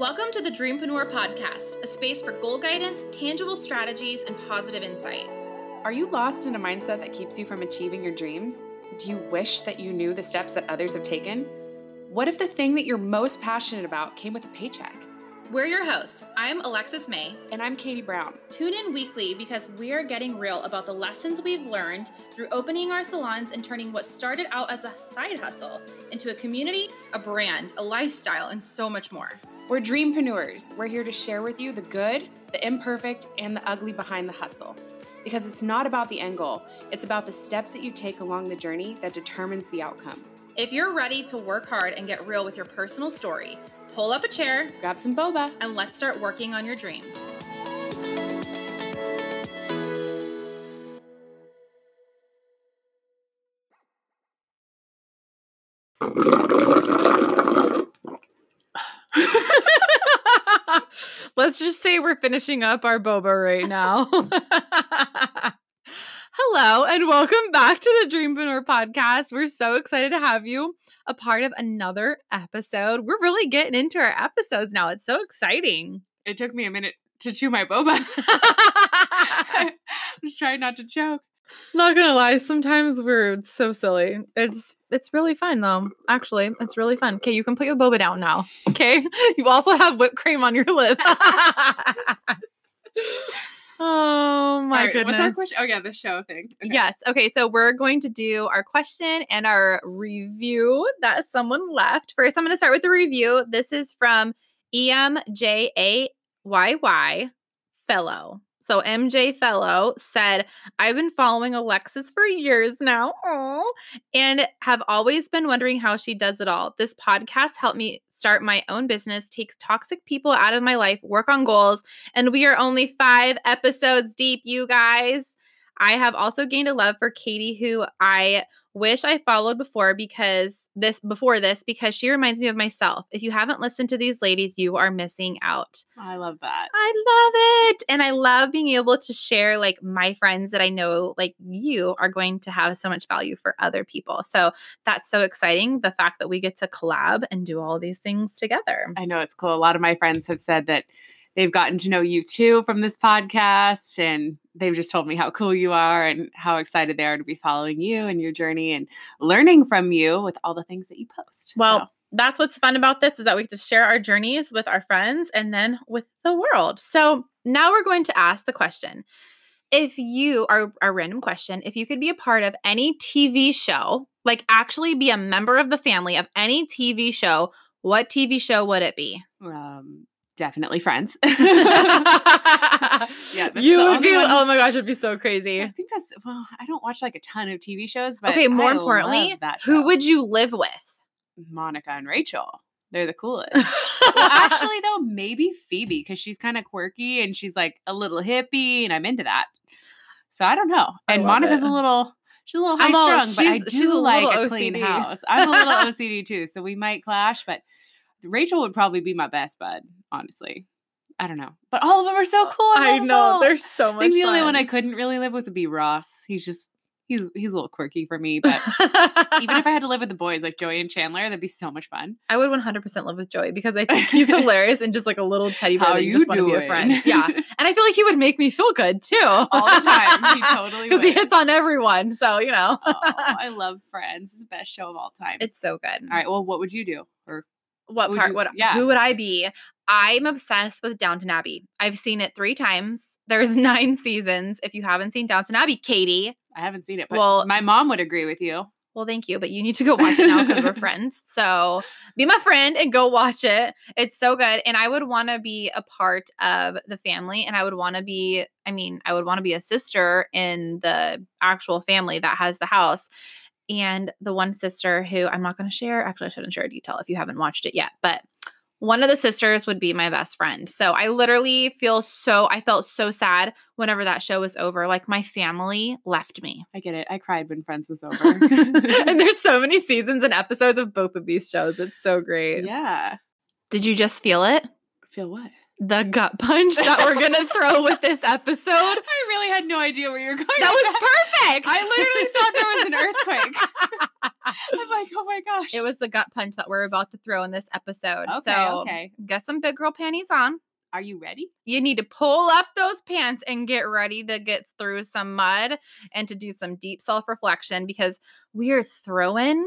Welcome to the Dreampreneur Podcast, a space for goal guidance, tangible strategies, and positive insight. Are you lost in a mindset that keeps you from achieving your dreams? Do you wish that you knew the steps that others have taken? What if the thing that you're most passionate about came with a paycheck? We're your hosts. I'm Alexsis Mae. And I'm Katie Brown. Tune in weekly because we are getting real about the lessons we've learned through opening our salons and turning what started out as a side hustle into a community, a brand, a lifestyle, and so much more. We're dreampreneurs. We're here to share with you the good, the imperfect, and the ugly behind the hustle. Because it's not about the end goal, it's about the steps that you take along the journey that determines the outcome. If you're ready to work hard and get real with your personal story, pull up a chair, grab some boba, and let's start working on your dreams. Let's just say we're finishing up our boba right now. Hello, and welcome back to the Dreampreneur podcast. We're so excited to have you a part of another episode. We're really getting into our episodes now. It's so exciting. It took me a minute to chew my boba. I was trying not to choke. Not gonna lie, sometimes we're so silly. It's it's really fun though. Actually, it's really fun. Okay, you can put your boba down now. Okay, you also have whipped cream on your lip. oh my right, goodness! What's our question? Oh yeah, the show thing. Okay. Yes. Okay, so we're going to do our question and our review that someone left. First, I'm going to start with the review. This is from EMJAYY Fellow. So MJ Fellow said, I've been following Alexsis for years now Aww, and have always been wondering how she does it all. This podcast helped me start my own business, takes toxic people out of my life, work on goals, and we are only five episodes deep, you guys. I have also gained a love for Katie, who I wish I followed before because this before this because she reminds me of myself. If you haven't listened to these ladies, you are missing out. I love that. I love it. And I love being able to share like my friends that I know like you are going to have so much value for other people. So that's so exciting the fact that we get to collab and do all these things together. I know it's cool. A lot of my friends have said that they've gotten to know you too from this podcast and they've just told me how cool you are and how excited they are to be following you and your journey and learning from you with all the things that you post. Well, so. that's what's fun about this is that we get to share our journeys with our friends and then with the world. So now we're going to ask the question. If you are a random question, if you could be a part of any TV show, like actually be a member of the family of any TV show, what TV show would it be? Um, definitely friends. yeah, you would be. One. Oh my gosh, it'd be so crazy. I think that's well. I don't watch like a ton of TV shows, but okay. More I importantly, who would you live with? Monica and Rachel. They're the coolest. well, actually, though, maybe Phoebe because she's kind of quirky and she's like a little hippie, and I'm into that. So I don't know. And Monica's it. a little. She's a little high strung, but I do like a, a clean house. I'm a little OCD too, so we might clash. But Rachel would probably be my best bud, honestly. I don't know. But all of them are so uh, cool. I, I know. They're so much I think the fun. only one I couldn't really live with would be Ross. He's just he's he's a little quirky for me, but even if I had to live with the boys like Joey and Chandler, that'd be so much fun. I would 100% live with Joey because I think he's hilarious and just like a little teddy bear How you, you just want to be a friend. Yeah. And I feel like he would make me feel good too. All the time. He totally Because he hits on everyone. So, you know. oh, I love Friends. It's the best show of all time. It's so good. All right. Well, what would you do? Or what part? You, what? Yeah. Who would I be? I'm obsessed with Downton Abbey. I've seen it three times. There's nine seasons. If you haven't seen Downton Abbey, Katie, I haven't seen it. well, my mom would agree with you. Well, thank you, but you need to go watch it now because we're friends. So be my friend and go watch it. It's so good. And I would want to be a part of the family. And I would want to be, I mean, I would want to be a sister in the actual family that has the house and the one sister who I'm not going to share. Actually, I shouldn't share a detail if you haven't watched it yet, but one of the sisters would be my best friend. So I literally feel so, I felt so sad whenever that show was over. Like my family left me. I get it. I cried when Friends was over. and there's so many seasons and episodes of both of these shows. It's so great. Yeah. Did you just feel it? Feel what? The gut punch that we're gonna throw with this episode. I really had no idea where you were going. That was perfect. I literally thought there was an earthquake. I'm like, oh my gosh. It was the gut punch that we're about to throw in this episode. Okay, so okay. get some big girl panties on. Are you ready? You need to pull up those pants and get ready to get through some mud and to do some deep self reflection because we are throwing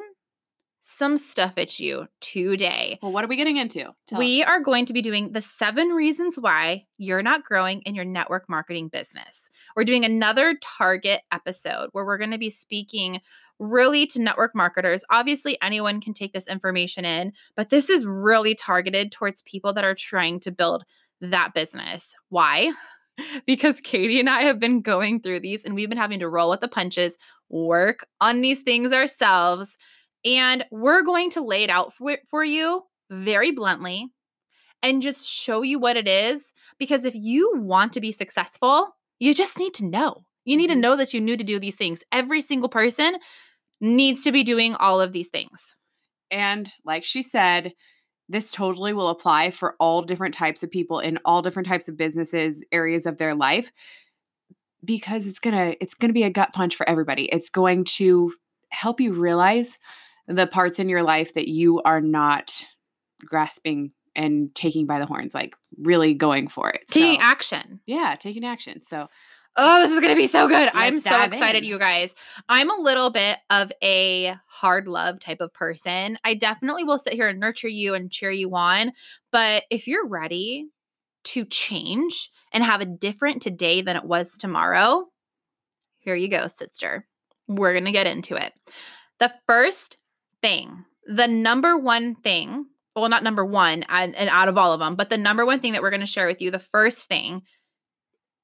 some stuff at you today. Well, what are we getting into? Tell we are going to be doing the seven reasons why you're not growing in your network marketing business. We're doing another target episode where we're going to be speaking really to network marketers. Obviously, anyone can take this information in, but this is really targeted towards people that are trying to build that business. Why? Because Katie and I have been going through these and we've been having to roll with the punches, work on these things ourselves. And we're going to lay it out for, for you very bluntly and just show you what it is. Because if you want to be successful, you just need to know. You need to Mhm. know that you need to do these things. Every single person needs to be doing all of these things. And like she said, this totally will apply for all different types of people in all different types of businesses, areas of their life because it's going to it's going to be a gut punch for everybody. It's going to help you realize the parts in your life that you are not grasping and taking by the horns like really going for it. Taking So, action. yeah, taking action. So, Oh, this is going to be so good. I'm so excited, in. you guys. I'm a little bit of a hard love type of person. I definitely will sit here and nurture you and cheer you on. But if you're ready to change and have a different today than it was tomorrow, here you go, sister. We're going to get into it. The first thing, the number one thing, well, not number one, and, and out of all of them, but the number one thing that we're going to share with you, the first thing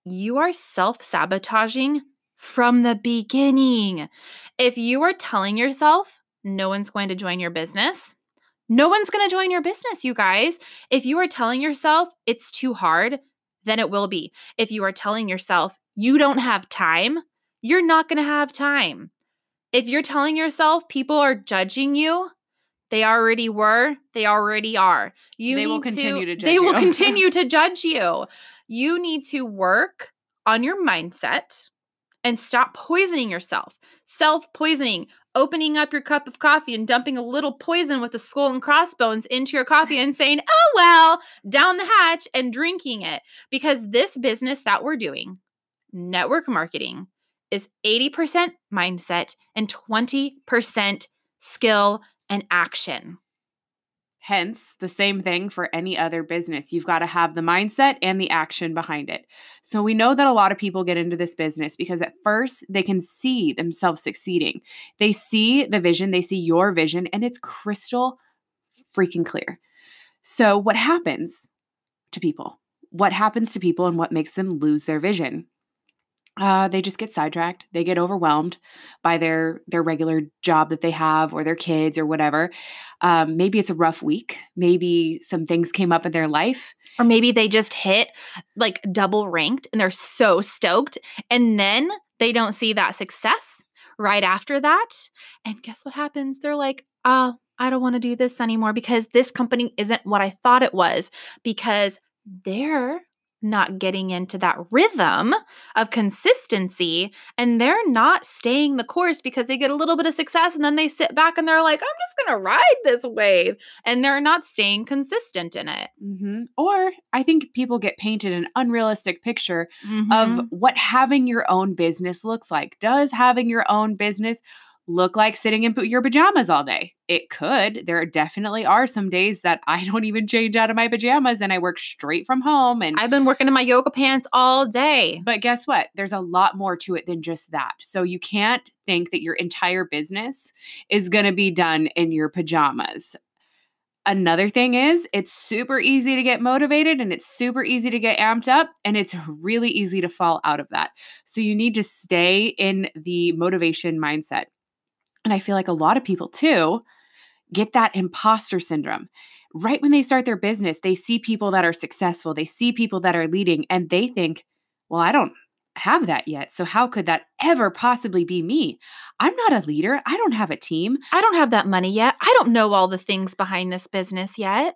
you are self sabotaging from the beginning. If you are telling yourself no one's going to join your business, no one's going to join your business, you guys. If you are telling yourself it's too hard, then it will be. If you are telling yourself you don't have time, you're not going to have time. If you're telling yourself people are judging you, they already were, they already are. You They will continue to judge They will continue to judge you. You need to work on your mindset and stop poisoning yourself. Self poisoning, opening up your cup of coffee and dumping a little poison with the skull and crossbones into your coffee and saying, oh, well, down the hatch and drinking it. Because this business that we're doing, network marketing, is 80% mindset and 20% skill and action. Hence, the same thing for any other business. You've got to have the mindset and the action behind it. So, we know that a lot of people get into this business because at first they can see themselves succeeding. They see the vision, they see your vision, and it's crystal freaking clear. So, what happens to people? What happens to people and what makes them lose their vision? Uh, they just get sidetracked. They get overwhelmed by their their regular job that they have, or their kids, or whatever. Um, maybe it's a rough week. Maybe some things came up in their life. Or maybe they just hit like double ranked and they're so stoked. And then they don't see that success right after that. And guess what happens? They're like, oh, I don't want to do this anymore because this company isn't what I thought it was because they're not getting into that rhythm of consistency and they're not staying the course because they get a little bit of success and then they sit back and they're like, I'm just going to ride this wave. And they're not staying consistent in it. hmm Or I think people get painted an unrealistic picture Mhm. of what having your own business looks like. Does having your own business look like sitting in your pajamas all day? It could. There definitely are some days that I don't even change out of my pajamas and I work straight from home and I've been working in my yoga pants all day. but guess what? There's a lot more to it than just that. So you can't think that your entire business is going to be done in your pajamas. Another thing is, it's super easy to get motivated and it's super easy to get amped up, and it's really easy to fall out of that. So, you need to stay in the motivation mindset. And I feel like a lot of people too get that imposter syndrome. Right when they start their business, they see people that are successful, they see people that are leading, and they think, well, I don't have that yet. So, how could that ever possibly be me? I'm not a leader. I don't have a team. I don't have that money yet. I don't know all the things behind this business yet.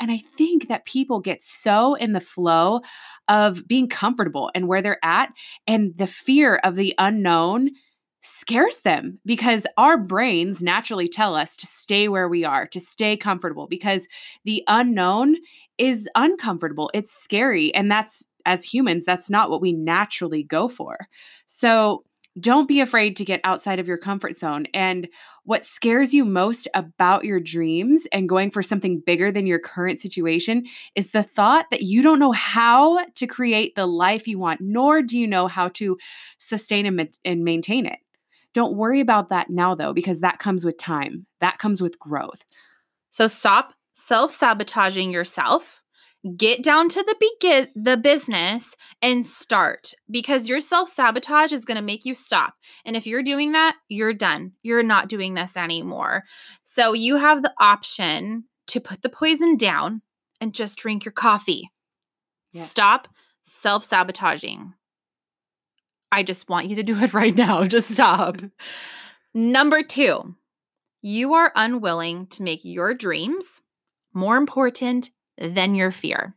And I think that people get so in the flow of being comfortable and where they're at, and the fear of the unknown scares them because our brains naturally tell us to stay where we are, to stay comfortable because the unknown is uncomfortable. It's scary. And that's, as humans, that's not what we naturally go for. So don't be afraid to get outside of your comfort zone. And what scares you most about your dreams and going for something bigger than your current situation is the thought that you don't know how to create the life you want, nor do you know how to sustain and, and maintain it. Don't worry about that now, though, because that comes with time, that comes with growth. So stop self sabotaging yourself. Get down to the begin the business and start because your self-sabotage is going to make you stop. And if you're doing that you're done. You're not doing this anymore. So you have the option to put the poison down and just drink your coffee. Yes. stop self-sabotaging i just want you to do it right now just stop number 2 you are unwilling to make your dreams more important than your fear.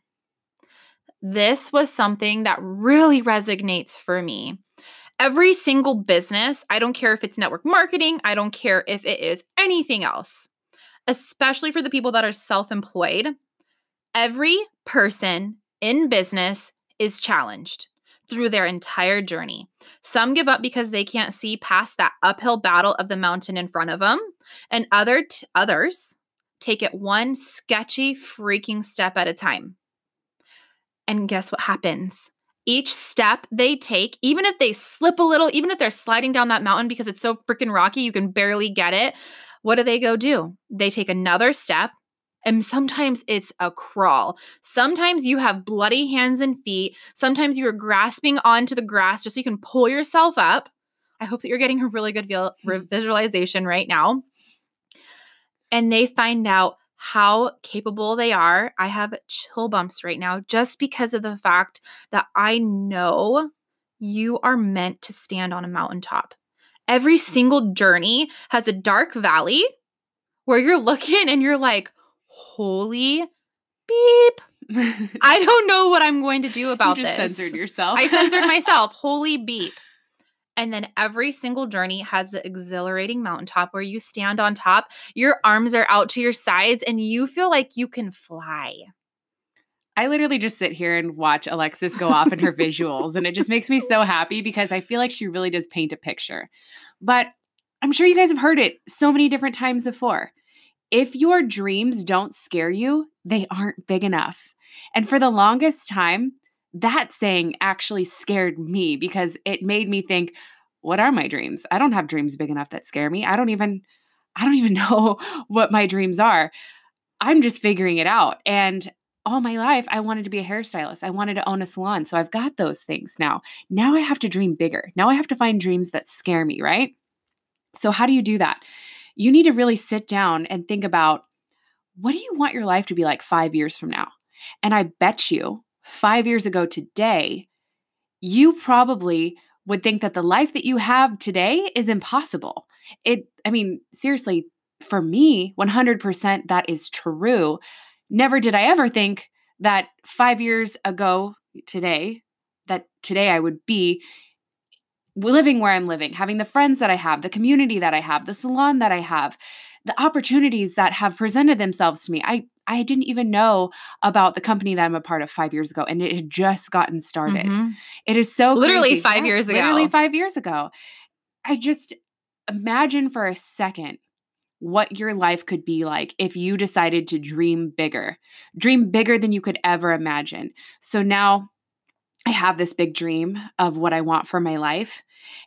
This was something that really resonates for me. Every single business, I don't care if it's network marketing, I don't care if it is anything else, especially for the people that are self employed, every person in business is challenged through their entire journey. Some give up because they can't see past that uphill battle of the mountain in front of them, and other t- others take it one sketchy freaking step at a time. And guess what happens? Each step they take, even if they slip a little, even if they're sliding down that mountain because it's so freaking rocky, you can barely get it. What do they go do? They take another step, and sometimes it's a crawl. Sometimes you have bloody hands and feet. Sometimes you are grasping onto the grass just so you can pull yourself up. I hope that you're getting a really good visualization right now and they find out how capable they are. I have chill bumps right now just because of the fact that I know you are meant to stand on a mountaintop. Every mm. single journey has a dark valley where you're looking and you're like, holy beep. I don't know what I'm going to do about this. you this. censored yourself. I censored myself. Holy beep. And then every single journey has the exhilarating mountaintop where you stand on top, your arms are out to your sides, and you feel like you can fly. I literally just sit here and watch Alexsis go off in her visuals, and it just makes me so happy because I feel like she really does paint a picture. But I'm sure you guys have heard it so many different times before. If your dreams don't scare you, they aren't big enough. And for the longest time, that saying actually scared me because it made me think, what are my dreams? I don't have dreams big enough that scare me. I don't even I don't even know what my dreams are. I'm just figuring it out. And all my life, I wanted to be a hairstylist. I wanted to own a salon. So I've got those things now. Now I have to dream bigger. Now I have to find dreams that scare me, right? So, how do you do that? You need to really sit down and think about what do you want your life to be like five years from now? And I bet you five years ago today, you probably would think that the life that you have today is impossible. It, I mean, seriously, for me, 100% that is true. Never did I ever think that five years ago today, that today I would be living where I'm living, having the friends that I have, the community that I have, the salon that I have, the opportunities that have presented themselves to me. I I didn't even know about the company that I'm a part of five years ago, and it had just gotten started. Mm-hmm. It is so literally crazy. five yeah, years ago. Literally five years ago. I just imagine for a second what your life could be like if you decided to dream bigger, dream bigger than you could ever imagine. So now I have this big dream of what I want for my life,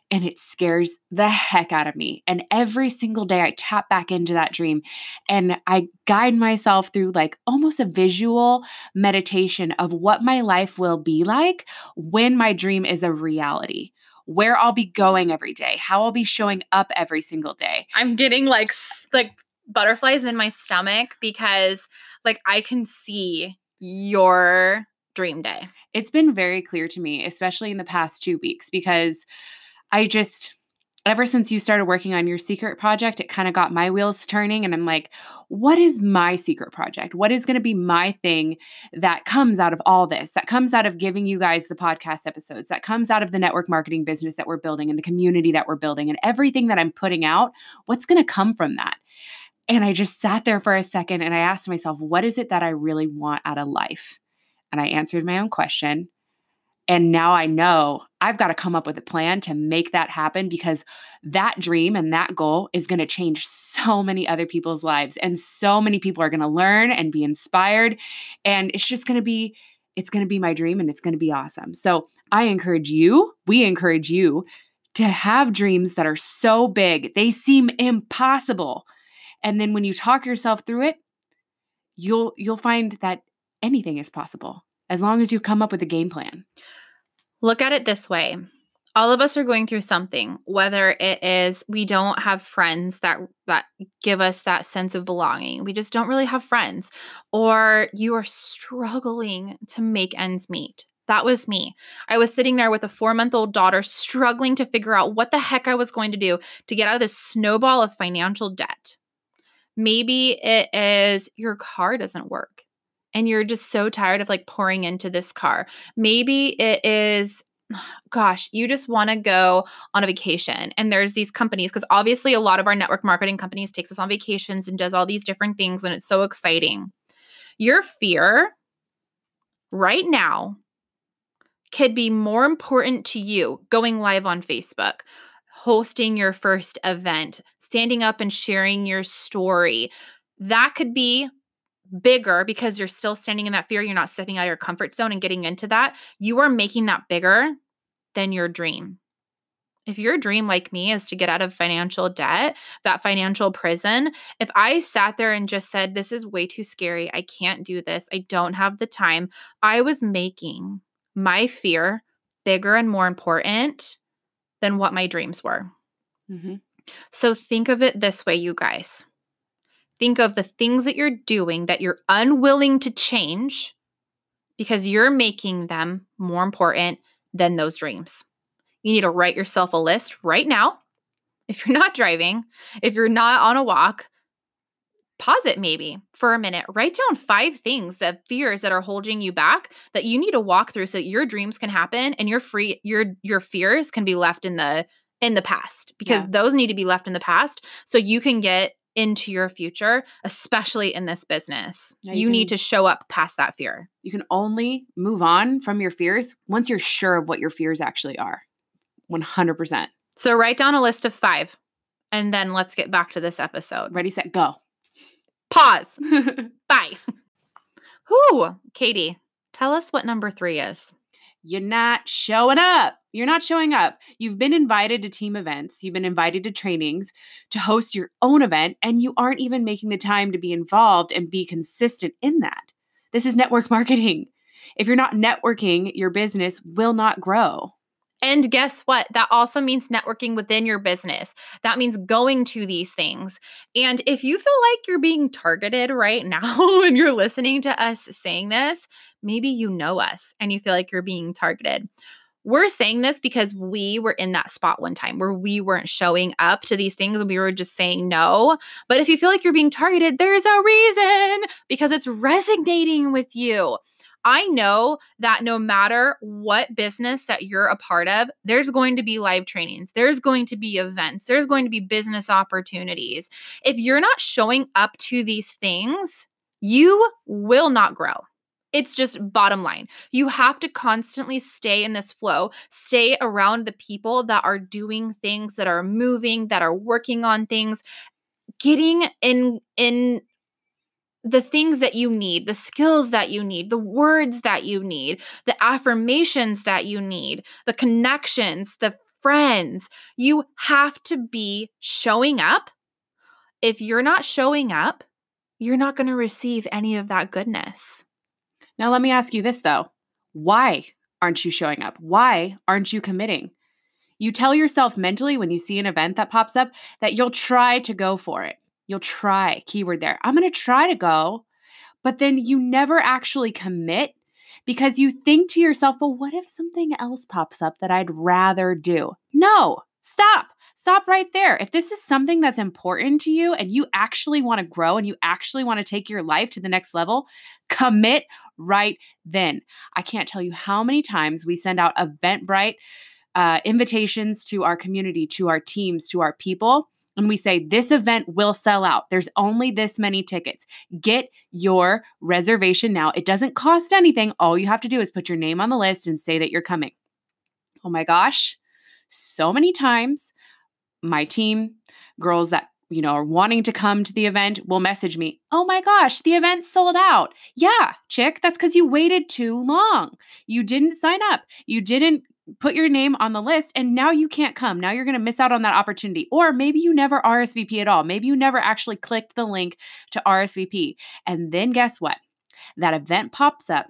and it scares the heck out of me. And every single day, I tap back into that dream and I guide myself through like almost a visual meditation of what my life will be like when my dream is a reality. Where I'll be going every day, how I'll be showing up every single day. I'm getting like like butterflies in my stomach because like I can see your dream day it's been very clear to me, especially in the past two weeks, because I just, ever since you started working on your secret project, it kind of got my wheels turning. And I'm like, what is my secret project? What is going to be my thing that comes out of all this, that comes out of giving you guys the podcast episodes, that comes out of the network marketing business that we're building and the community that we're building and everything that I'm putting out? What's going to come from that? And I just sat there for a second and I asked myself, what is it that I really want out of life? And I answered my own question. And now I know I've got to come up with a plan to make that happen because that dream and that goal is going to change so many other people's lives. And so many people are going to learn and be inspired. And it's just going to be, it's going to be my dream and it's going to be awesome. So I encourage you, we encourage you to have dreams that are so big, they seem impossible. And then when you talk yourself through it, you'll you'll find that anything is possible as long as you come up with a game plan. Look at it this way. All of us are going through something, whether it is we don't have friends that that give us that sense of belonging. We just don't really have friends or you are struggling to make ends meet. That was me. I was sitting there with a 4-month-old daughter struggling to figure out what the heck I was going to do to get out of this snowball of financial debt. Maybe it is your car doesn't work and you're just so tired of like pouring into this car. Maybe it is gosh, you just want to go on a vacation and there's these companies because obviously a lot of our network marketing companies takes us on vacations and does all these different things and it's so exciting. Your fear right now could be more important to you going live on Facebook, hosting your first event, standing up and sharing your story. That could be bigger because you're still standing in that fear, you're not stepping out of your comfort zone and getting into that, you are making that bigger than your dream. If your dream, like me, is to get out of financial debt, that financial prison, if I sat there and just said, This is way too scary, I can't do this, I don't have the time, I was making my fear bigger and more important than what my dreams were. Mm-hmm. So think of it this way, you guys think of the things that you're doing that you're unwilling to change because you're making them more important than those dreams. You need to write yourself a list right now. If you're not driving, if you're not on a walk, pause it maybe for a minute. Write down five things that fears that are holding you back that you need to walk through so that your dreams can happen and your free your your fears can be left in the in the past because yeah. those need to be left in the past so you can get into your future, especially in this business. Yeah, you, you can, need to show up past that fear. You can only move on from your fears once you're sure of what your fears actually are. 100%. So write down a list of five and then let's get back to this episode. Ready, set, go. Pause. Bye. Whoo, Katie, tell us what number three is. You're not showing up you're not showing up. You've been invited to team events, you've been invited to trainings to host your own event, and you aren't even making the time to be involved and be consistent in that. This is network marketing. If you're not networking, your business will not grow. And guess what? That also means networking within your business. That means going to these things. And if you feel like you're being targeted right now and you're listening to us saying this, maybe you know us and you feel like you're being targeted. We're saying this because we were in that spot one time where we weren't showing up to these things and we were just saying no. But if you feel like you're being targeted, there's a reason because it's resonating with you. I know that no matter what business that you're a part of, there's going to be live trainings, there's going to be events, there's going to be business opportunities. If you're not showing up to these things, you will not grow. It's just bottom line. You have to constantly stay in this flow, stay around the people that are doing things, that are moving, that are working on things, getting in in the things that you need, the skills that you need, the words that you need, the affirmations that you need, the connections, the friends. You have to be showing up. If you're not showing up, you're not going to receive any of that goodness. Now, let me ask you this though why aren't you showing up? Why aren't you committing? You tell yourself mentally when you see an event that pops up that you'll try to go for it. You'll try, keyword there. I'm going to try to go, but then you never actually commit because you think to yourself, well, what if something else pops up that I'd rather do? No, stop. stop right there. If this is something that's important to you and you actually want to grow and you actually want to take your life to the next level, commit right then. I can't tell you how many times we send out Eventbrite uh, invitations to our community, to our teams, to our people. And we say, this event will sell out. There's only this many tickets. Get your reservation now. It doesn't cost anything. All you have to do is put your name on the list and say that you're coming. Oh my gosh, so many times my team, girls that you know, are wanting to come to the event will message me, Oh my gosh, the event sold out. Yeah, chick, that's because you waited too long. You didn't sign up. You didn't put your name on the list and now you can't come. Now you're going to miss out on that opportunity. Or maybe you never RSVP at all. Maybe you never actually clicked the link to RSVP. And then guess what? That event pops up.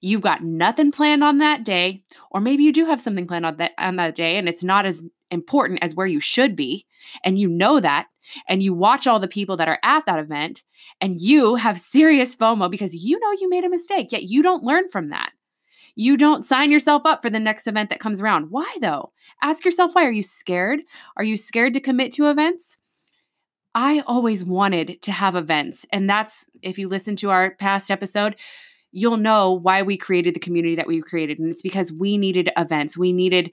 You've got nothing planned on that day, or maybe you do have something planned on that on that day and it's not as important as where you should be, and you know that, and you watch all the people that are at that event, and you have serious FOMO because you know you made a mistake, yet you don't learn from that. You don't sign yourself up for the next event that comes around. Why though? Ask yourself why. Are you scared? Are you scared to commit to events? I always wanted to have events. And that's, if you listen to our past episode, you'll know why we created the community that we created. And it's because we needed events. We needed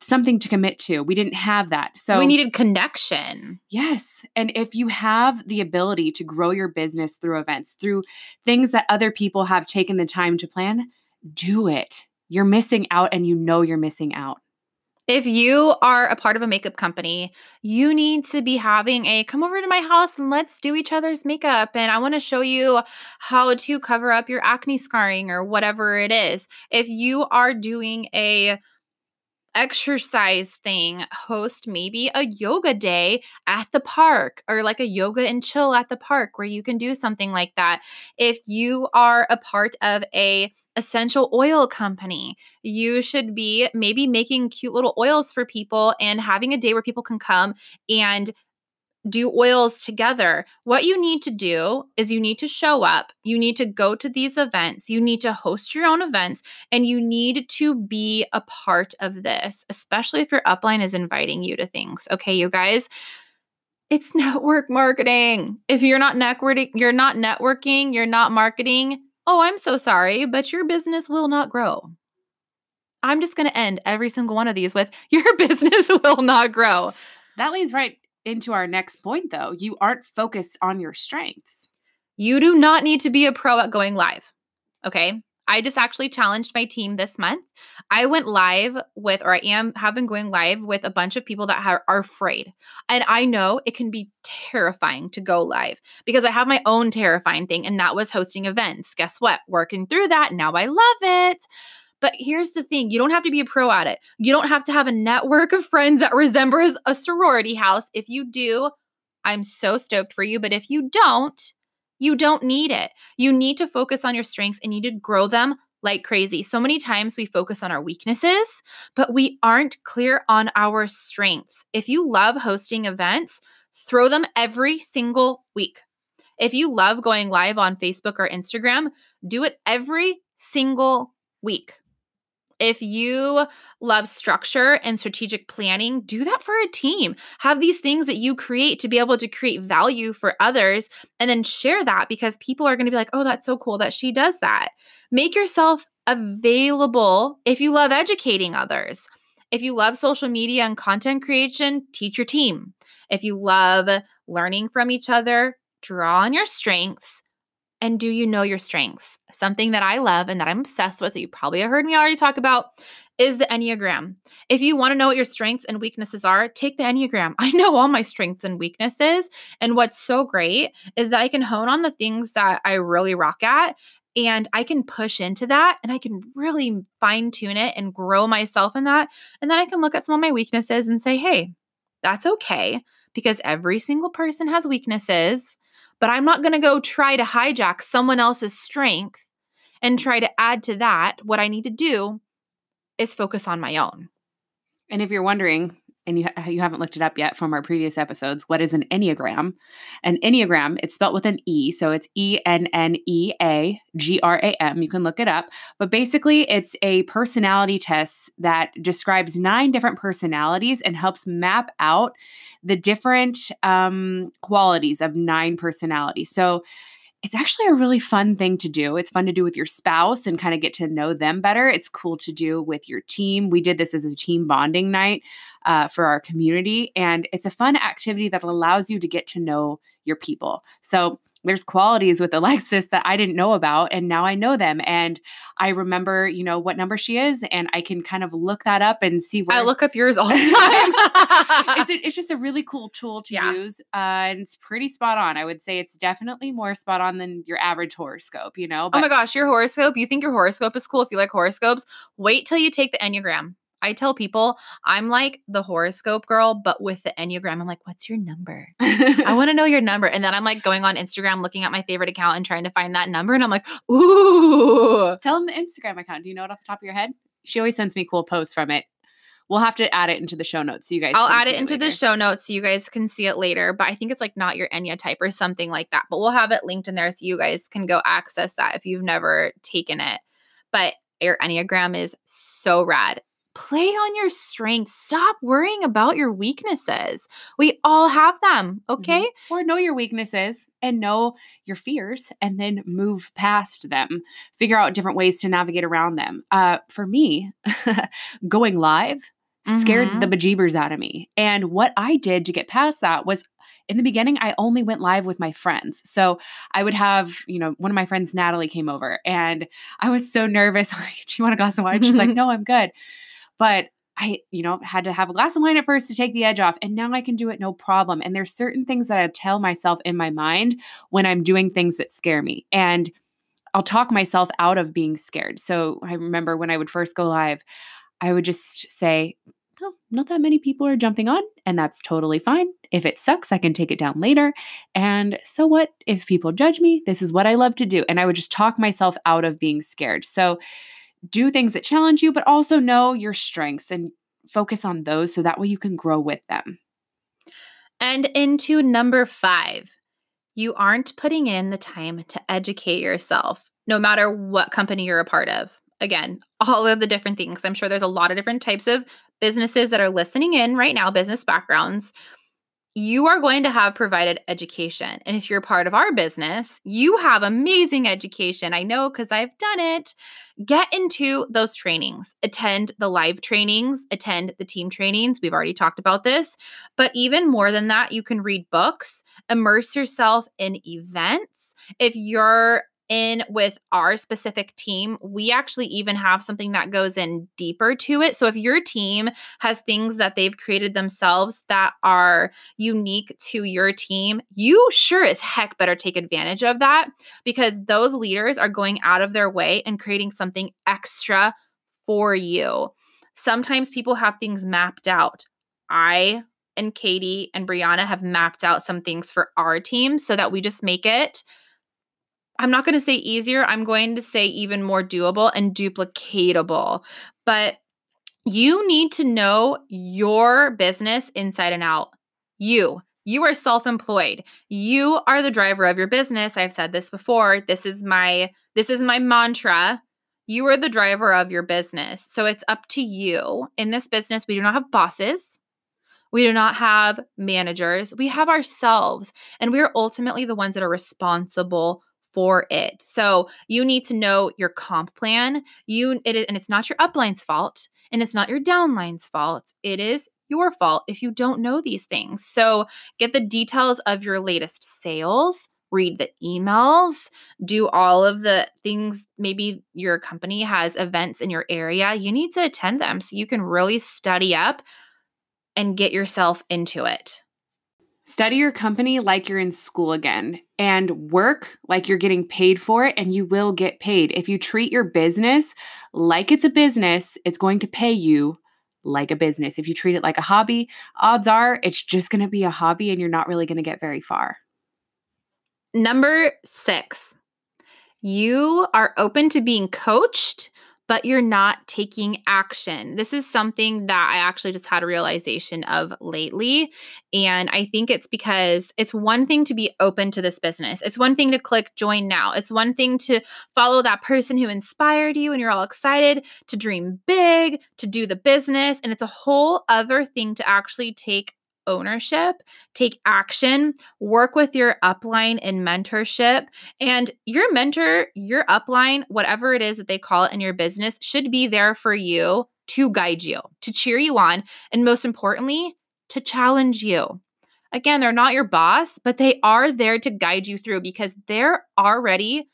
something to commit to. We didn't have that. So we needed connection. Yes. And if you have the ability to grow your business through events, through things that other people have taken the time to plan, do it. You're missing out and you know you're missing out. If you are a part of a makeup company, you need to be having a come over to my house and let's do each other's makeup. And I want to show you how to cover up your acne scarring or whatever it is. If you are doing a exercise thing, host maybe a yoga day at the park or like a yoga and chill at the park where you can do something like that. If you are a part of a essential oil company, you should be maybe making cute little oils for people and having a day where people can come and do oils together. What you need to do is you need to show up, you need to go to these events, you need to host your own events, and you need to be a part of this, especially if your upline is inviting you to things. Okay, you guys. It's network marketing. If you're not networking, you're not networking, you're not marketing. Oh, I'm so sorry, but your business will not grow. I'm just going to end every single one of these with your business will not grow. That leads right into our next point, though. You aren't focused on your strengths. You do not need to be a pro at going live. Okay. I just actually challenged my team this month. I went live with, or I am, have been going live with a bunch of people that are, afraid. And I know it can be terrifying to go live because I have my own terrifying thing, and that was hosting events. Guess what? Working through that. Now I love it. But here's the thing you don't have to be a pro at it. You don't have to have a network of friends that resembles a sorority house. If you do, I'm so stoked for you. But if you don't, you don't need it. You need to focus on your strengths and you need to grow them like crazy. So many times we focus on our weaknesses, but we aren't clear on our strengths. If you love hosting events, throw them every single week. If you love going live on Facebook or Instagram, do it every single week. If you love structure and strategic planning, do that for a team. Have these things that you create to be able to create value for others and then share that because people are going to be like, oh, that's so cool that she does that. Make yourself available if you love educating others. If you love social media and content creation, teach your team. If you love learning from each other, draw on your strengths and do you know your strengths? Something that I love and that I'm obsessed with, that you probably have heard me already talk about, is the Enneagram. If you want to know what your strengths and weaknesses are, take the Enneagram. I know all my strengths and weaknesses. And what's so great is that I can hone on the things that I really rock at and I can push into that and I can really fine tune it and grow myself in that. And then I can look at some of my weaknesses and say, hey, that's okay because every single person has weaknesses but I'm not going to go try to hijack someone else's strength and try to add to that. What I need to do is focus on my own. And if you're wondering, and you, ha- you haven't looked it up yet from our previous episodes, what is an Enneagram? An Enneagram, it's spelled with an E. So it's E N N E A G R A M. You can look it up. But basically, it's a personality test that describes nine different personalities and helps map out the different um, qualities of nine personalities. So it's actually a really fun thing to do. It's fun to do with your spouse and kind of get to know them better. It's cool to do with your team. We did this as a team bonding night uh, for our community, and it's a fun activity that allows you to get to know your people. So there's qualities with Alexsis that I didn't know about and now I know them and I remember, you know, what number she is and I can kind of look that up and see where I look up yours all the time. it's a, it's just a really cool tool to Yeah. use uh, and it's pretty spot on. I would say it's definitely more spot on than your average horoscope, you know. oh my gosh, your horoscope. You think your horoscope is cool if you like horoscopes? Wait till you take the Enneagram. I tell people I'm like the horoscope girl, but with the Enneagram. I'm like, what's your number? I want to know your number. And then I'm like going on Instagram, looking at my favorite account and trying to find that number. And I'm like, ooh. Tell them the Instagram account. Do you know it off the top of your head? She always sends me cool posts from it. We'll have to add it into the show notes so you guys. I'll can add see it into later. the show notes so you guys can see it later. But I think it's like not your Enya type or something like that. But we'll have it linked in there so you guys can go access that if you've never taken it. But your Enneagram is so rad. Play on your strengths. Stop worrying about your weaknesses. We all have them, okay? Mhm. Or know your weaknesses and know your fears and then move past them. Figure out different ways to navigate around them. Uh, for me, going live scared Mhm. the bejeebers out of me. And what I did to get past that was in the beginning, I only went live with my friends. So I would have, you know, one of my friends, Natalie, came over and I was so nervous. Like, do you want a glass of wine? She's like, no, I'm good. But I, you know, had to have a glass of wine at first to take the edge off. And now I can do it no problem. And there's certain things that I tell myself in my mind when I'm doing things that scare me. And I'll talk myself out of being scared. So I remember when I would first go live, I would just say, Oh, not that many people are jumping on, and that's totally fine. If it sucks, I can take it down later. And so what? If people judge me, this is what I love to do. And I would just talk myself out of being scared. So do things that challenge you, but also know your strengths and focus on those so that way you can grow with them. And into number five, you aren't putting in the time to educate yourself, no matter what company you're a part of. Again, all of the different things. I'm sure there's a lot of different types of businesses that are listening in right now, business backgrounds. You are going to have provided education. And if you're part of our business, you have amazing education. I know because I've done it. Get into those trainings, attend the live trainings, attend the team trainings. We've already talked about this. But even more than that, you can read books, immerse yourself in events. If you're in with our specific team, we actually even have something that goes in deeper to it. So if your team has things that they've created themselves that are unique to your team, you sure as heck better take advantage of that because those leaders are going out of their way and creating something extra for you. Sometimes people have things mapped out. I and Katie and Brianna have mapped out some things for our team so that we just make it. I'm not going to say easier. I'm going to say even more doable and duplicatable. But you need to know your business inside and out. You, you are self employed. You are the driver of your business. I've said this before. This is my this is my mantra. You are the driver of your business. So it's up to you. In this business, we do not have bosses. We do not have managers. We have ourselves, and we are ultimately the ones that are responsible for it. So you need to know your comp plan. You it and it's not your upline's fault, and it's not your downline's fault. It is your fault if you don't know these things. So get the details of your latest sales, read the emails, do all of the things. Maybe your company has events in your area. You need to attend them so you can really study up and get yourself into it. Study your company like you're in school again and work like you're getting paid for it, and you will get paid. If you treat your business like it's a business, it's going to pay you like a business. If you treat it like a hobby, odds are it's just going to be a hobby and you're not really going to get very far. Number six, you are open to being coached, but you're not taking action. This is something that I actually just had a realization of lately. And I think it's because it's one thing to be open to this business, it's one thing to click join now, it's one thing to follow that person who inspired you and you're all excited to dream big, to do the business. And it's a whole other thing to actually take ownership, take action, work with your upline in mentorship. And your mentor, your upline, whatever it is that they call it in your business, should be there for you to guide you, to cheer you on, and most importantly, to challenge you. Again, they're not your boss, but they are there to guide you through because they're already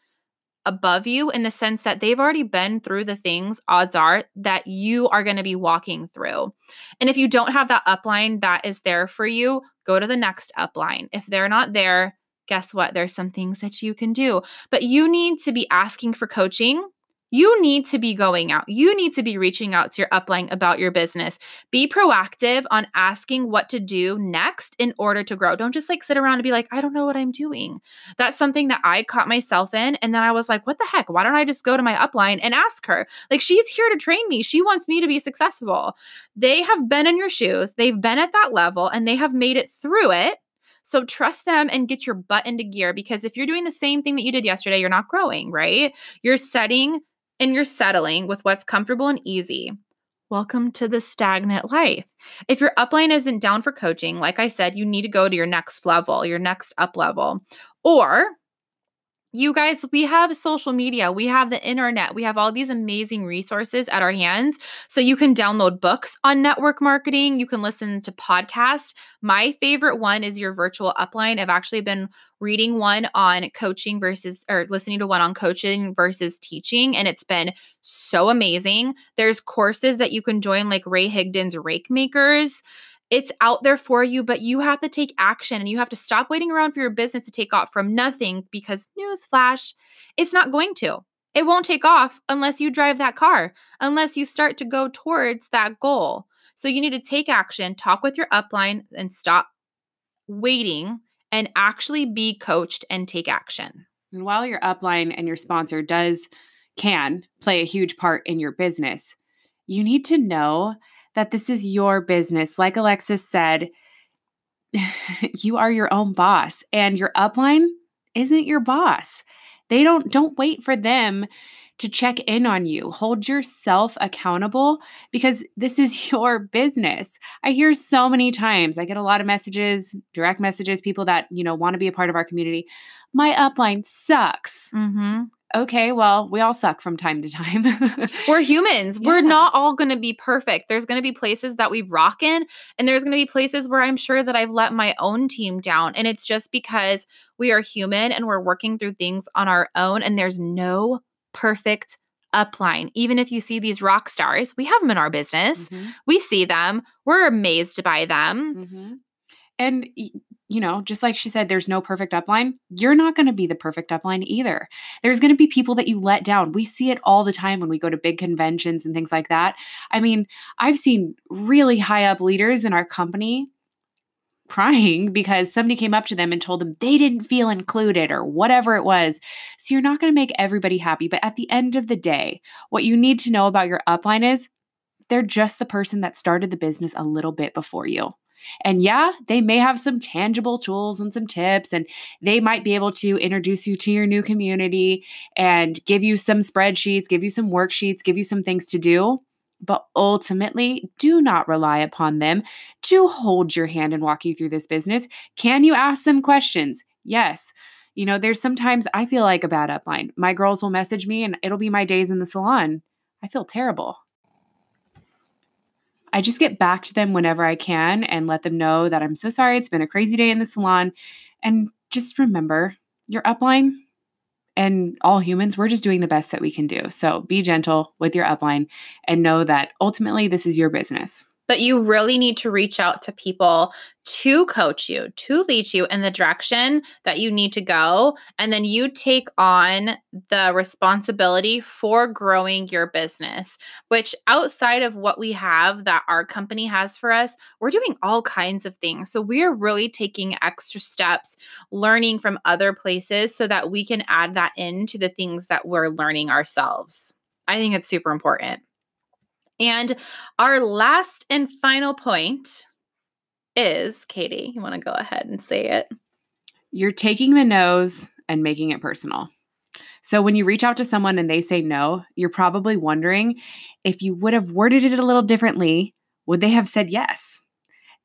above you in the sense that they've already been through the things, odds are, that you are going to be walking through. And if you don't have that upline that is there for you, go to the next upline. If they're not there, guess what? There's some things that you can do. But you need to be asking for coaching you need to be going out. You need to be reaching out to your upline about your business. Be proactive on asking what to do next in order to grow. Don't just like sit around and be like, I don't know what I'm doing. That's something that I caught myself in. And then I was like, what the heck? Why don't I just go to my upline and ask her? Like, she's here to train me. She wants me to be successful. They have been in your shoes, they've been at that level, and they have made it through it. So trust them and get your butt into gear because if you're doing the same thing that you did yesterday, you're not growing, right? You're setting and you're settling with what's comfortable and easy, welcome to the stagnant life. If your upline isn't down for coaching, like I said, you need to go to your next level, your next up level. Or you guys, we have social media, we have the internet, we have all these amazing resources at our hands. So you can download books on network marketing, you can listen to podcasts. My favorite one is your virtual upline. I've actually been reading one on coaching versus or listening to one on coaching versus teaching and it's been so amazing. There's courses that you can join like Ray Higdon's Rank Makers it's out there for you, but you have to take action and you have to stop waiting around for your business to take off from nothing because, newsflash, it's not going to. It won't take off unless you drive that car, unless you start to go towards that goal. So you need to take action, talk with your upline, and stop waiting and actually be coached and take action. And while your upline and your sponsor does can play a huge part in your business, you need to know that this is your business. Like Alexsis said, you are your own boss and your upline isn't your boss. They don't don't wait for them to check in on you. Hold yourself accountable because this is your business. I hear so many times, I get a lot of messages, direct messages, people that, you know, want to be a part of our community. My upline sucks. Mm-hmm okay, well, we all suck from time to time. We're humans. Yeah. We're not all going to be perfect. There's going to be places that we rock in, and there's going to be places where I'm sure that I've let my own team down. And it's just because we are human and we're working through things on our own, and there's no perfect upline. Even if you see these rock stars, we have them in our business. Mm-hmm. We see them, we're amazed by them. Mm-hmm. And you know, just like she said, there's no perfect upline. You're not going to be the perfect upline either. There's going to be people that you let down. We see it all the time when we go to big conventions and things like that. I mean, I've seen really high up leaders in our company crying because somebody came up to them and told them they didn't feel included or whatever it was. So you're not going to make everybody happy. But at the end of the day, what you need to know about your upline is they're just the person that started the business a little bit before you. And yeah, they may have some tangible tools and some tips, and they might be able to introduce you to your new community and give you some spreadsheets, give you some worksheets, give you some things to do. But ultimately, do not rely upon them to hold your hand and walk you through this business. Can you ask them questions? Yes. You know, there's sometimes I feel like a bad upline. My girls will message me and it'll be my days in the salon. I feel terrible. I just get back to them whenever I can and let them know that I'm so sorry. It's been a crazy day in the salon. And just remember your upline and all humans, we're just doing the best that we can do. So be gentle with your upline and know that ultimately this is your business. But you really need to reach out to people to coach you, to lead you in the direction that you need to go. And then you take on the responsibility for growing your business, which outside of what we have that our company has for us, we're doing all kinds of things. So we're really taking extra steps, learning from other places so that we can add that into the things that we're learning ourselves. I think it's super important. And our last and final point is Katie, you want to go ahead and say it? You're taking the no's and making it personal. So when you reach out to someone and they say no, you're probably wondering if you would have worded it a little differently, would they have said yes?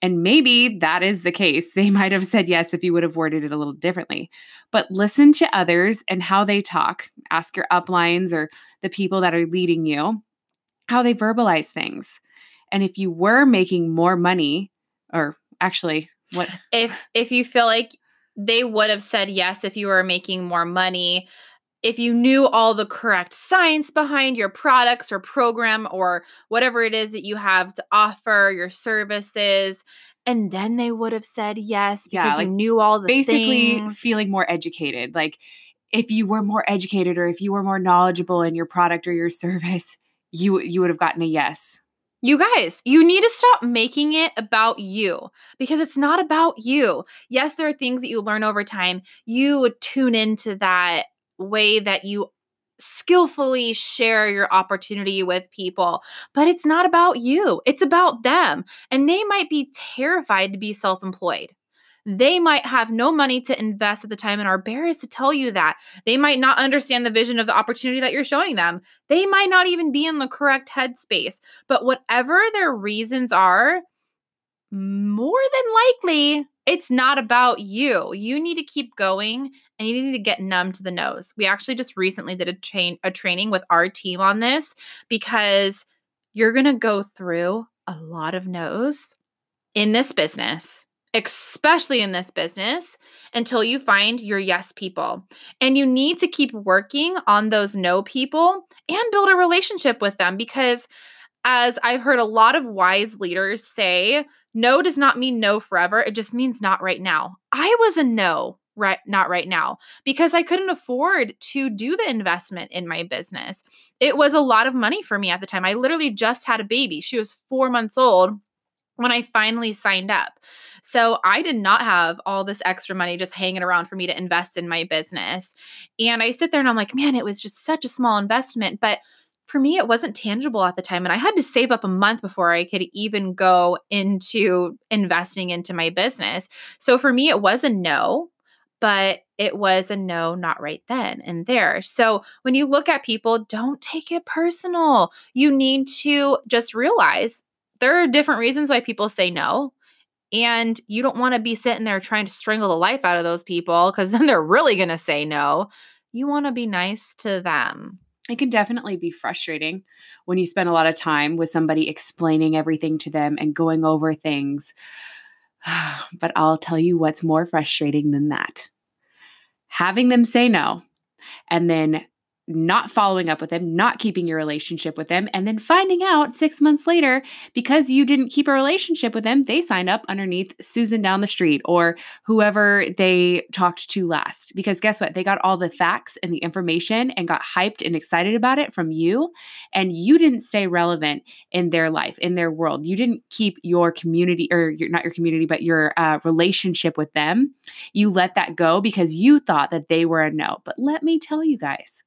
And maybe that is the case. They might have said yes if you would have worded it a little differently. But listen to others and how they talk. Ask your uplines or the people that are leading you how they verbalize things. And if you were making more money, or actually, what if if you feel like they would have said yes if you were making more money, if you knew all the correct science behind your products or program or whatever it is that you have to offer, your services, and then they would have said yes because yeah, like you knew all the basically things. feeling more educated. Like if you were more educated or if you were more knowledgeable in your product or your service, you you would have gotten a yes. You guys, you need to stop making it about you because it's not about you. Yes, there are things that you learn over time. You tune into that way that you skillfully share your opportunity with people, but it's not about you. It's about them. And they might be terrified to be self employed. They might have no money to invest at the time and are embarrassed to tell you that. They might not understand the vision of the opportunity that you're showing them. They might not even be in the correct headspace. But whatever their reasons are, more than likely, it's not about you. You need to keep going and you need to get numb to the no's. We actually just recently did a train a training with our team on this because you're going to go through a lot of no's in this business especially in this business, until you find your yes people. And you need to keep working on those no people and build a relationship with them because, as I've heard a lot of wise leaders say, no does not mean no forever. It just means not right now. I was a no right not right now because I couldn't afford to do the investment in my business. It was a lot of money for me at the time. I literally just had a baby. She was 4 months old when I finally signed up. So I did not have all this extra money just hanging around for me to invest in my business. And I sit there and I'm like, man, it was just such a small investment. But for me, it wasn't tangible at the time. And I had to save up a month before I could even go into investing into my business. So for me, it was a no, but it was a no, not right then and there. So when you look at people, don't take it personal. You need to just realize there are different reasons why people say no. And you don't want to be sitting there trying to strangle the life out of those people because then they're really going to say no. You want to be nice to them. It can definitely be frustrating when you spend a lot of time with somebody explaining everything to them and going over things. but I'll tell you what's more frustrating than that having them say no and then not following up with them, not keeping your relationship with them, and then finding out six months later because you didn't keep a relationship with them, they signed up underneath Susan down the street or whoever they talked to last. Because guess what? They got all the facts and the information and got hyped and excited about it from you. And you didn't stay relevant in their life, in their world. You didn't keep your community or your, not your community, but your uh, relationship with them. You let that go because you thought that they were a no. But let me tell you guys,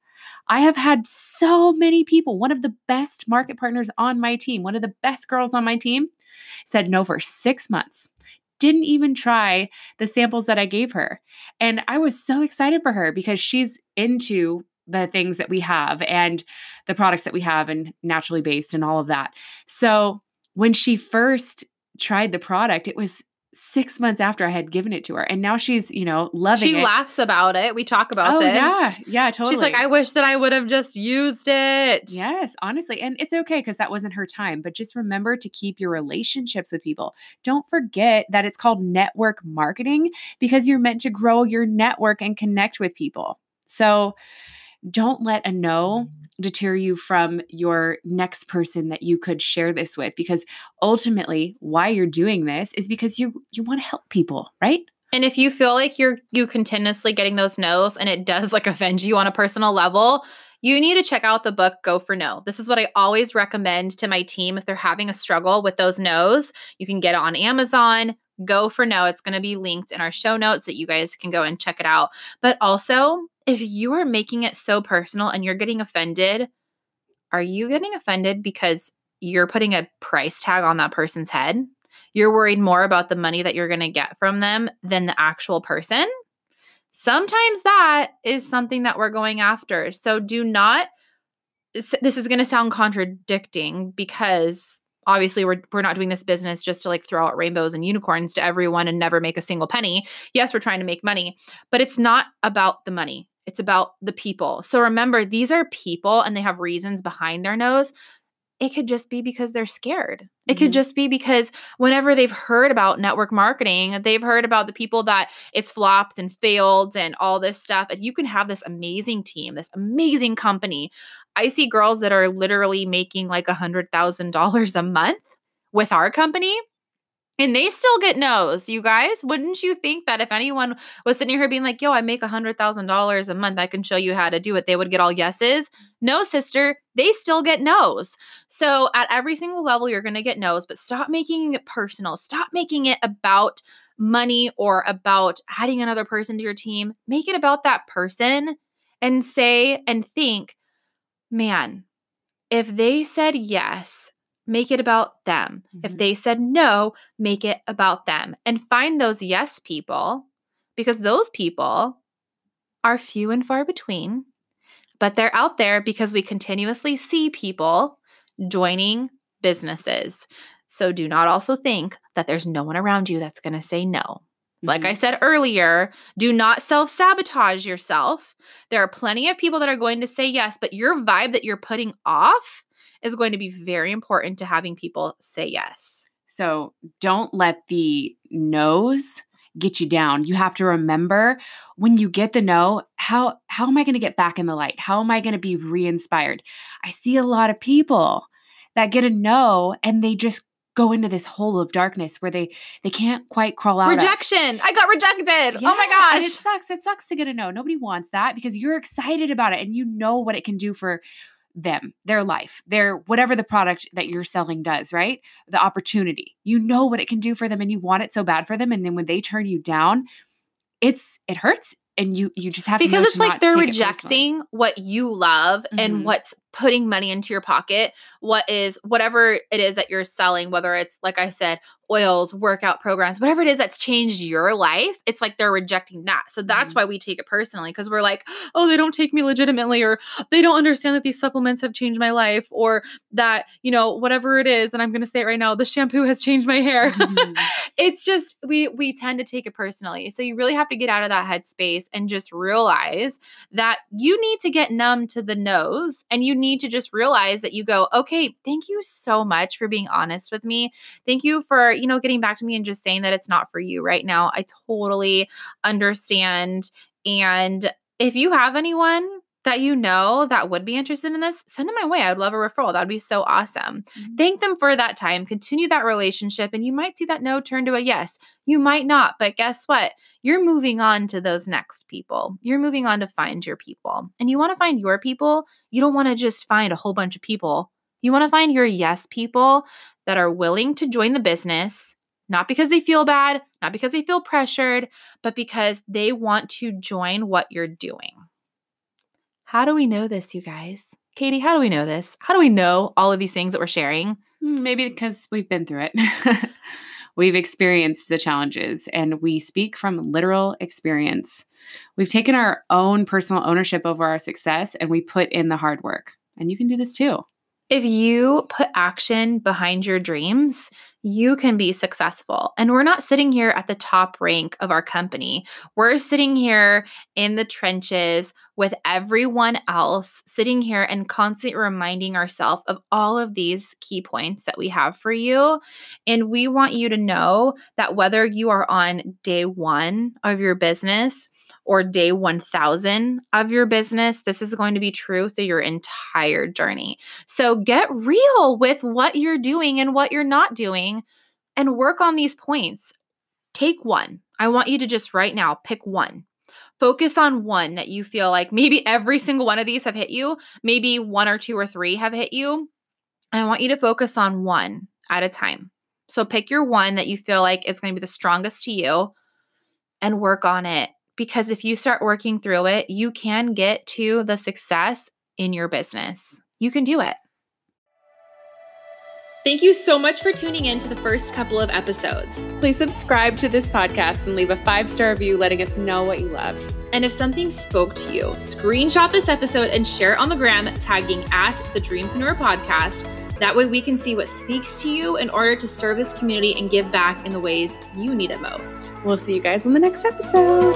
I have had so many people, one of the best market partners on my team, one of the best girls on my team, said no for six months. Didn't even try the samples that I gave her. And I was so excited for her because she's into the things that we have and the products that we have and naturally based and all of that. So when she first tried the product, it was six months after I had given it to her. And now she's, you know, loving she it. She laughs about it. We talk about oh, this. Yeah. Yeah, totally. She's like, I wish that I would have just used it. Yes, honestly. And it's okay because that wasn't her time. But just remember to keep your relationships with people. Don't forget that it's called network marketing because you're meant to grow your network and connect with people. So don't let a no mm-hmm. deter you from your next person that you could share this with because ultimately why you're doing this is because you you want to help people, right? And if you feel like you're you continuously getting those no's and it does like offend you on a personal level, you need to check out the book Go for No. This is what I always recommend to my team if they're having a struggle with those no's. You can get it on Amazon. Go for No. It's going to be linked in our show notes that you guys can go and check it out. But also, if you are making it so personal and you're getting offended, are you getting offended because you're putting a price tag on that person's head? You're worried more about the money that you're going to get from them than the actual person? Sometimes that is something that we're going after. So do not this is going to sound contradicting because obviously we're we're not doing this business just to like throw out rainbows and unicorns to everyone and never make a single penny. Yes, we're trying to make money, but it's not about the money. It's about the people. So remember, these are people and they have reasons behind their no's it could just be because they're scared. It mm-hmm. could just be because whenever they've heard about network marketing, they've heard about the people that it's flopped and failed and all this stuff. And you can have this amazing team, this amazing company. I see girls that are literally making like a $100,000 a month with our company and they still get no's, you guys. Wouldn't you think that if anyone was sitting here being like, yo, I make a $100,000 a month, I can show you how to do it, they would get all yeses? No, sister, they still get no's. So at every single level, you're going to get no's, but stop making it personal. Stop making it about money or about adding another person to your team. Make it about that person and say and think, man, if they said yes, make it about them. Mm-hmm. If they said no, make it about them and find those yes people because those people are few and far between, but they're out there because we continuously see people joining businesses. So do not also think that there's no one around you that's going to say no. Like I mm-hmm. said earlier, do not self sabotage yourself. There are plenty of people that are going to say yes, but your vibe that you're putting off is going to be very important to having people say yes. So don't let the no's get you down. You have to remember when you get the no, how how am I going to get back in the light? How am I going to be re-inspired? I see a lot of people that get a no and they just go into this hole of darkness where they they can't quite crawl out rejection of. i got rejected yeah, oh my gosh it sucks it sucks to get a no nobody wants that because you're excited about it and you know what it can do for them, their life, their whatever the product that you're selling does, right? The opportunity. You know what it can do for them and you want it so bad for them and then when they turn you down, it's it hurts and you you just have because it's like they're rejecting what you love mm-hmm. and what's putting money into your pocket what is whatever it is that you're selling whether it's like i said oils, workout programs, whatever it is that's changed your life, it's like they're rejecting that. So that's mm-hmm. why we take it personally because we're like, oh, they don't take me legitimately, or they don't understand that these supplements have changed my life, or that, you know, whatever it is. And I'm going to say it right now the shampoo has changed my hair. Mm-hmm. it's just, we, we tend to take it personally. So you really have to get out of that headspace and just realize that you need to get numb to the no's and you need to just realize that you go, okay, thank you so much for being honest with me. Thank you for, you know, getting back to me and just saying that it's not for you right now. I totally understand. And if you have anyone that you know that would be interested in this, send them my way. I'd love a referral. That would be so awesome. Mm-hmm. Thank them for that time. Continue that relationship, and you might see that no turn to a yes. You might not, but guess what? You're moving on to those next people. You're moving on to find your people. And you want to find your people. You don't want to just find a whole bunch of people. You want to find your yes people that are willing to join the business, not because they feel bad, not because they feel pressured, but because they want to join what you're doing. How do we know this, you guys? Katie, how do we know this? How do we know all of these things that we're sharing? Hmm, maybe because we've been through it. we've experienced the challenges and we speak from literal experience. We've taken our own personal ownership over our success and we put in the hard work. And you can do this too. If you put action behind your dreams, you can be successful. And we're not sitting here at the top rank of our company. We're sitting here in the trenches with everyone else, sitting here and constantly reminding ourselves of all of these key points that we have for you. And we want you to know that whether you are on day one of your business, or day 1000 of your business, this is going to be true through your entire journey. So get real with what you're doing and what you're not doing and work on these points. Take one. I want you to just right now pick one. Focus on one that you feel like maybe every single one of these have hit you, maybe one or two or three have hit you. I want you to focus on one at a time. So pick your one that you feel like is going to be the strongest to you and work on it because if you start working through it, you can get to the success in your business. You can do it. Thank you so much for tuning in to the first couple of episodes. Please subscribe to this podcast and leave a five star review letting us know what you loved. And if something spoke to you, screenshot this episode and share it on the gram, tagging at the Dreampreneur Podcast. That way, we can see what speaks to you in order to serve this community and give back in the ways you need it most. We'll see you guys on the next episode.